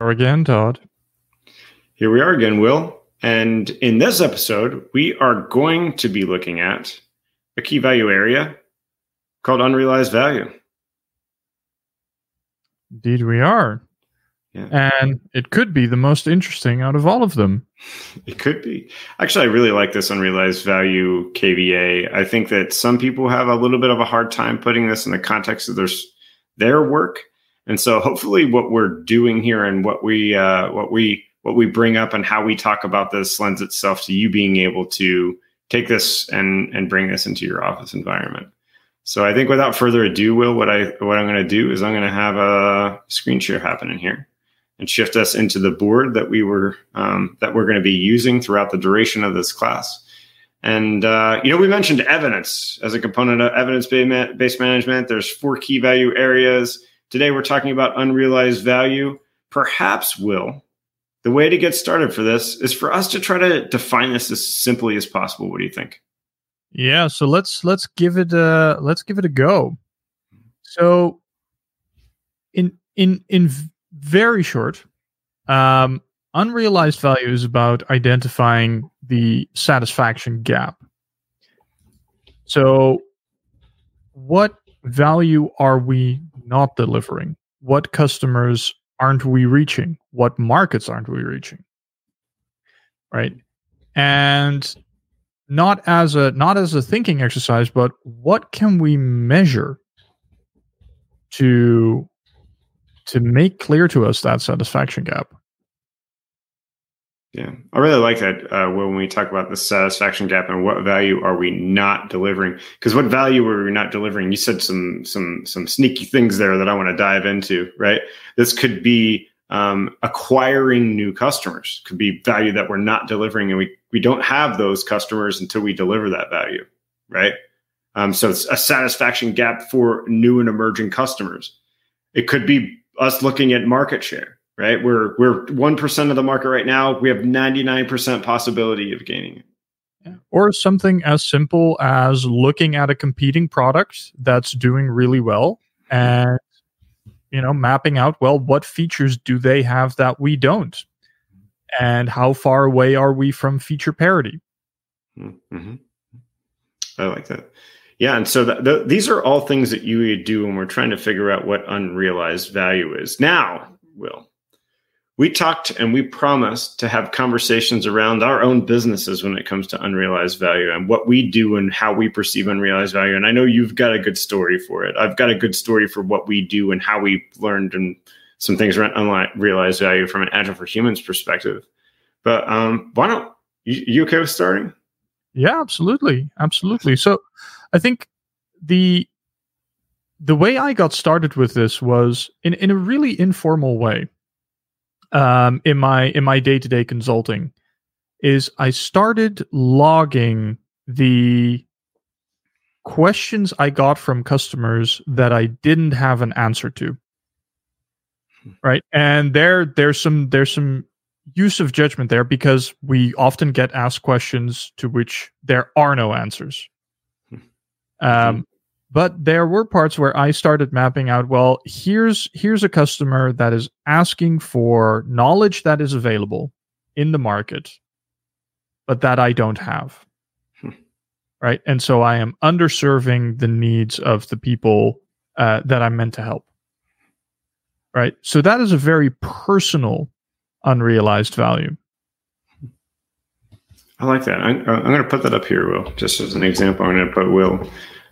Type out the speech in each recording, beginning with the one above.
Or again, Todd. Here we are again, Will. And in this episode, we are going to be looking at a key value area called unrealized value. Indeed, we are. Yeah. And it could be the most interesting out of all of them. It could be. Actually, I really like this unrealized value KVA. I think that some people have a little bit of a hard time putting this in the context of their, their work. And so hopefully what we're doing here and what we uh, what we what we bring up and how we talk about this lends itself to you being able to take this and and bring this into your office environment. So I think without further ado, Will, what I what I'm going to do is I'm going to have a screen share happen in here and shift us into the board that we were um, that we're going to be using throughout the duration of this class. And uh, you know, we mentioned evidence as a component of evidence-based management. There's four key value areas. Today, we're talking about unrealized value. Perhaps, Will, the way to get started for this is for us to try to define this as simply as possible. What do you think? Yeah, so let's let's give it a let's give it a go. So, in in in very short. Um, unrealized value is about identifying the satisfaction gap. So, what value are we not delivering? What customers aren't we reaching? What markets aren't we reaching? Right? And not as a not as a thinking exercise, but what can we measure to to make clear to us that satisfaction gap. Yeah, I really like that uh, when we talk about the satisfaction gap and what value are we not delivering? Because what value are we not delivering? You said some some some sneaky things there that I want to dive into. Right, this could be um, acquiring new customers. Could be value that we're not delivering, and we we don't have those customers until we deliver that value. Right, um, so it's a satisfaction gap for new and emerging customers. It could be us looking at market share, right? We're we're one percent of the market right now. We have ninety nine percent possibility of gaining it. Yeah. Or something as simple as looking at a competing product that's doing really well and you know mapping out well what features do they have that we don't and how far away are we from feature parity mm-hmm. i like that yeah, and so the, the, these are all things that you would do when we're trying to figure out what unrealized value is. Now, Will, we talked and we promised to have conversations around our own businesses when it comes to unrealized value and what we do and how we perceive unrealized value. And I know you've got a good story for it. I've got a good story for what we do and how we learned and some things around unrealized value from an Agile for Humans perspective. But um, why don't you, you okay with starting? Yeah, absolutely, absolutely. So I think the the way I got started with this was in in a really informal way. Um, in my in my day to day consulting, is I started logging the questions I got from customers that I didn't have an answer to. Hmm. Right, and there there's some there's some use of judgment there because we often get asked questions to which there are no answers. Um, but there were parts where I started mapping out. Well, here's here's a customer that is asking for knowledge that is available in the market, but that I don't have. Hmm. Right, and so I am underserving the needs of the people uh, that I'm meant to help. Right, so that is a very personal, unrealized value. I like that. I, am going to put that up here, Will, just as an example. I'm going to put Will.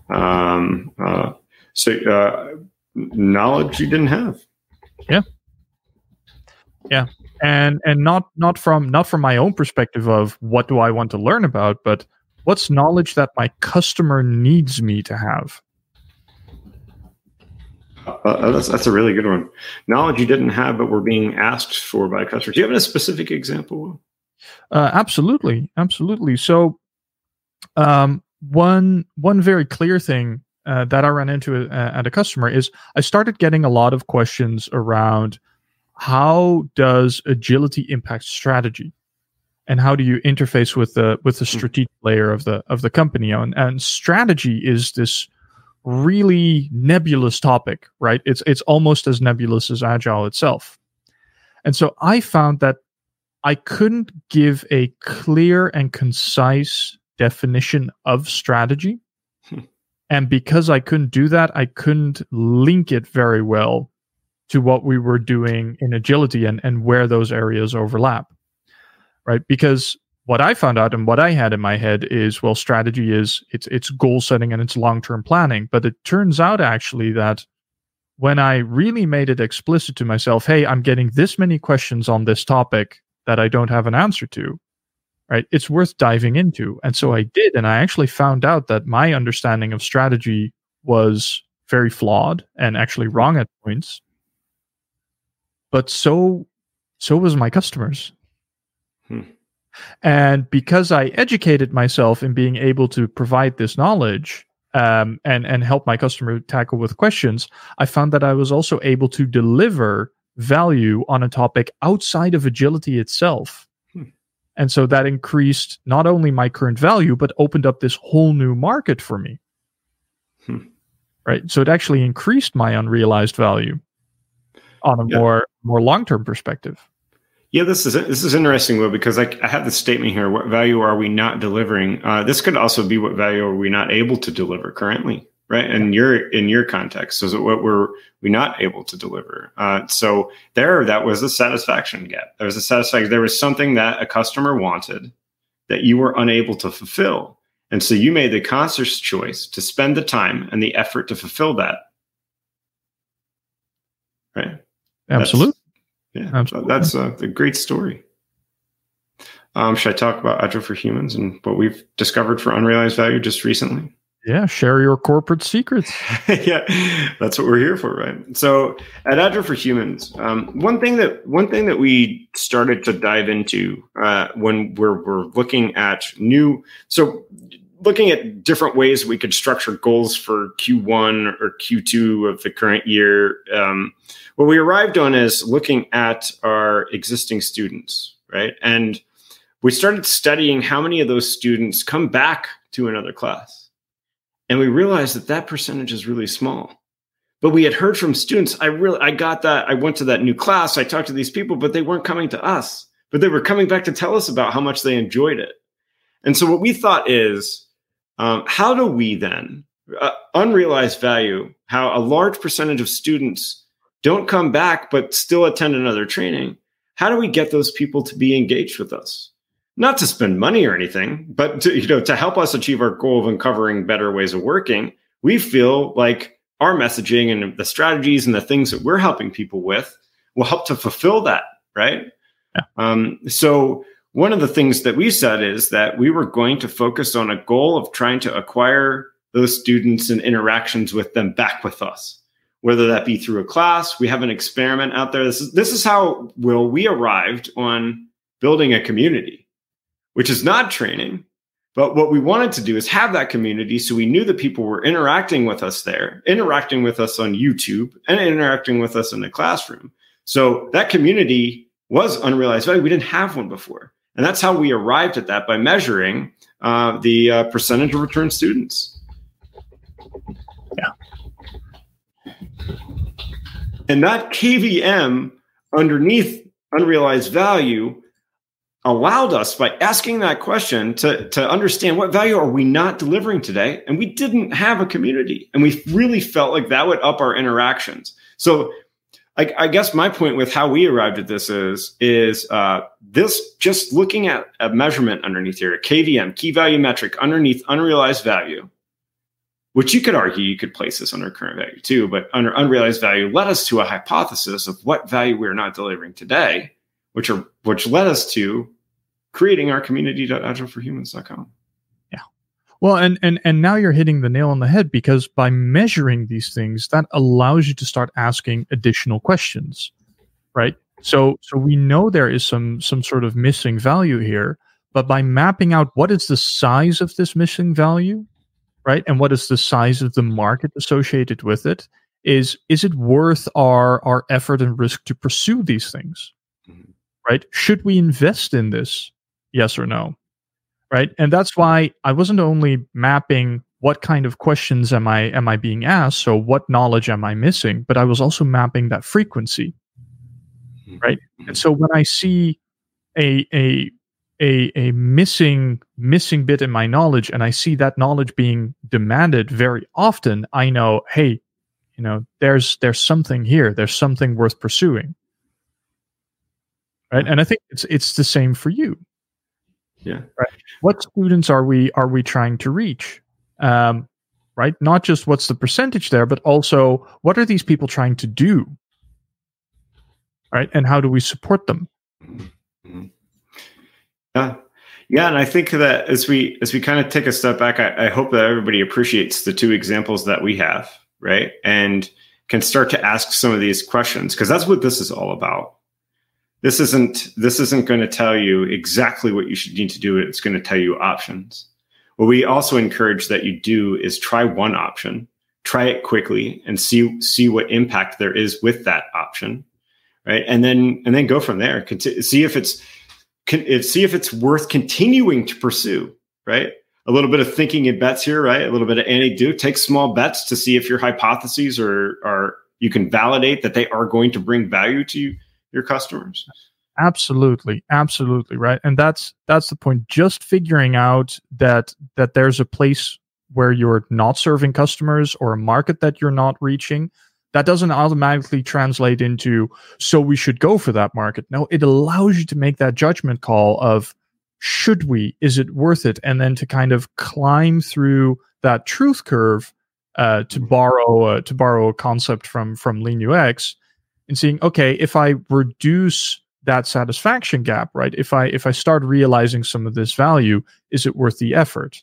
Um, uh, so uh, knowledge you didn't have. Yeah. Yeah, and and not not from not from my own perspective of what do I want to learn about, but what's knowledge that my customer needs me to have. Uh, uh that's, that's a really good one. Knowledge you didn't have, but were being asked for by customers. Do you have a specific example? Uh, absolutely, absolutely. So, um, one one very clear thing uh, that I ran into uh, at a customer is I started getting a lot of questions around how does agility impact strategy, and how do you interface with the with the hmm. strategic layer of the of the company? And, and strategy is this really nebulous topic, right? It's it's almost as nebulous as agile itself. And so I found that I couldn't give a clear and concise definition of strategy. Hmm. And because I couldn't do that, I couldn't link it very well to what we were doing in agility and, and where those areas overlap. Right. Because what I found out and what I had in my head is well, strategy is it's it's goal setting and it's long term planning. But it turns out actually that when I really made it explicit to myself, hey, I'm getting this many questions on this topic that I don't have an answer to, right? It's worth diving into. And so I did. And I actually found out that my understanding of strategy was very flawed and actually wrong at points. But so so was my customers. Hmm. And because I educated myself in being able to provide this knowledge um, and and help my customer tackle with questions, I found that I was also able to deliver value on a topic outside of agility itself. And so that increased not only my current value, but opened up this whole new market for me. Hmm. Right. So it actually increased my unrealized value on a yeah. more more long term perspective. Yeah, this is this is interesting, Will, because I, I have this statement here: what value are we not delivering? Uh, this could also be what value are we not able to deliver currently right? And your in your context, so what were we not able to deliver? Uh, so there, that was a satisfaction gap. There was a satisfaction. There was something that a customer wanted that you were unable to fulfill, and so you made the conscious choice to spend the time and the effort to fulfill that. Right. Absolutely. That's, yeah. Absolutely. That's a, a great story. Um, should I talk about Agile for Humans and what we've discovered for unrealized value just recently? Yeah, share your corporate secrets. yeah, that's what we're here for, right? So at Agile for Humans, um, one thing that one thing that we started to dive into uh, when we're we're looking at new, so looking at different ways we could structure goals for Q1 or Q2 of the current year. Um, what we arrived on is looking at our existing students, right? And we started studying how many of those students come back to another class and we realized that that percentage is really small. But we had heard from students i really i got that i went to that new class i talked to these people but they weren't coming to us. But they were coming back to tell us about how much they enjoyed it. And so what we thought is um, how do we then uh, unrealized value how a large percentage of students don't come back but still attend another training how do we get those people to be engaged with us not to spend money or anything, but to, you know, to help us achieve our goal of uncovering better ways of working, we feel like our messaging and the strategies and the things that we're helping people with will help to fulfill that, right? Yeah. Um, so one of the things that we said is that we were going to focus on a goal of trying to acquire those students and interactions with them back with us whether that be through a class we have an experiment out there this is this is how will we arrived on building a community which is not training. But what we wanted to do is have that community so we knew that people were interacting with us there, interacting with us on YouTube, and interacting with us in the classroom. So that community was unrealized value. We didn't have one before. And that's how we arrived at that by measuring uh, the uh, percentage of return students. Yeah. And that KVM underneath unrealized value allowed us by asking that question to, to understand what value are we not delivering today? And we didn't have a community and we really felt like that would up our interactions. So I, I guess my point with how we arrived at this is is uh, this just looking at a measurement underneath here a kvm key value metric underneath unrealized value which you could argue you could place this under current value too but under unrealized value led us to a hypothesis of what value we're not delivering today which are which led us to creating our community.agileforhumans.com. Yeah. Well, and and and now you're hitting the nail on the head because by measuring these things, that allows you to start asking additional questions, right? So so we know there is some some sort of missing value here, but by mapping out what is the size of this missing value, right, and what is the size of the market associated with it, is is it worth our our effort and risk to pursue these things? Mm-hmm. Right? Should we invest in this? Yes or no right and that's why i wasn't only mapping what kind of questions am i am i being asked so what knowledge am i missing but i was also mapping that frequency hmm. right? Hmm. And so when I see a a a a missing missing bit in my knowledge and I see that knowledge being demanded very often, I know, hey, you know, there's there's something here. There's something worth pursuing. Right? Hmm. And I think it's it's the same for you. Yeah. Right. What students are we are we trying to reach? Um, right? Not just what's the percentage there, but also what are these people trying to do? Right? And how do we support them? Mm-hmm. Yeah. Yeah, and I think that as we as we kind of take a step back, I, I, hope that everybody appreciates the two examples that we have, right? And can start to ask some of these questions because that's what this is all about. This isn't this isn't going to tell you exactly what you should need to do. It's going to tell you options. What we also encourage that you do is try one option, try it quickly, and see see what impact there is with that option, right? And then and then go from there. See if it's see if it's worth continuing to pursue, right? A little bit of thinking in bets here, right? A little bit of anecdote. Take small bets to see if your hypotheses are are you can validate that they are going to bring value to you, your customers. Absolutely, absolutely, right. And that's that's the point. Just figuring out that that there's a place where you're not serving customers or a market that you're not reaching that doesn't automatically translate into so we should go for that market no it allows you to make that judgment call of should we is it worth it and then to kind of climb through that truth curve uh, to mm-hmm. borrow uh, to borrow a concept from from lean ux and seeing okay if i reduce that satisfaction gap right if i if i start realizing some of this value is it worth the effort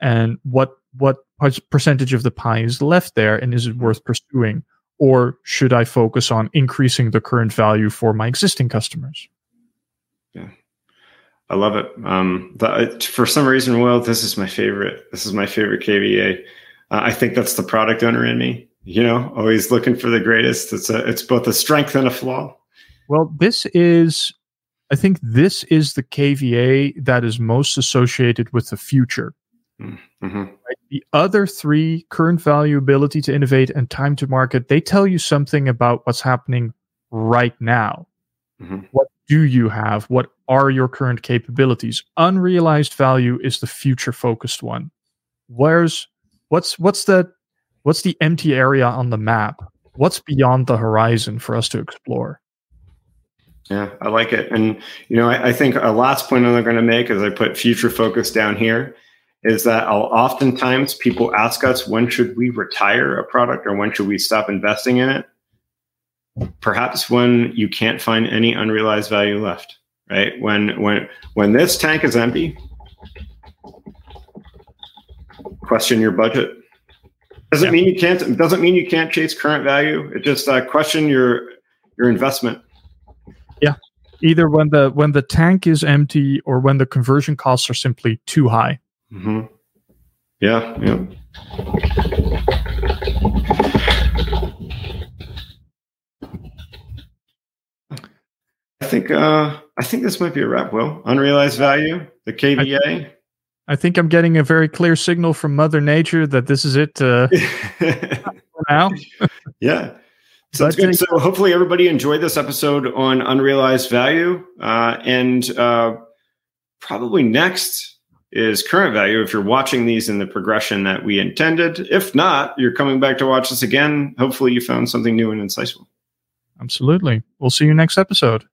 and what what percentage of the pie is left there and is it worth pursuing or should I focus on increasing the current value for my existing customers? Yeah, I love it. Um, the, for some reason, well, this is my favorite. This is my favorite KVA. Uh, I think that's the product owner in me. You know, always looking for the greatest. It's a, it's both a strength and a flaw. Well, this is, I think, this is the KVA that is most associated with the future. Mm-hmm. Right? The other three, current value, ability to innovate, and time to market, they tell you something about what's happening right now. Mm-hmm. What do you have? What are your current capabilities? Unrealized value is the future focused one. Where's what's what's the what's the empty area on the map? What's beyond the horizon for us to explore? Yeah, I like it. And you know, I, I think a last point I'm going to make as I put future focus down here is that I'll, oftentimes people ask us when should we retire a product or when should we stop investing in it perhaps when you can't find any unrealized value left right when when when this tank is empty question your budget doesn't yeah. mean you can't doesn't mean you can't chase current value it just uh, question your your investment yeah either when the when the tank is empty or when the conversion costs are simply too high Mm-hmm. Yeah, yeah. I think uh, I think this might be a wrap. Will unrealized value, the KVA. I, I, think I'm getting a very clear signal from Mother Nature that this is it uh, now. yeah. Sounds good. So hopefully everybody enjoyed this episode on unrealized value, uh, and uh, probably next is current value if you're watching these in the progression that we intended. If not, you're coming back to watch this again. Hopefully, you found something new and insightful. Absolutely. We'll see you next episode.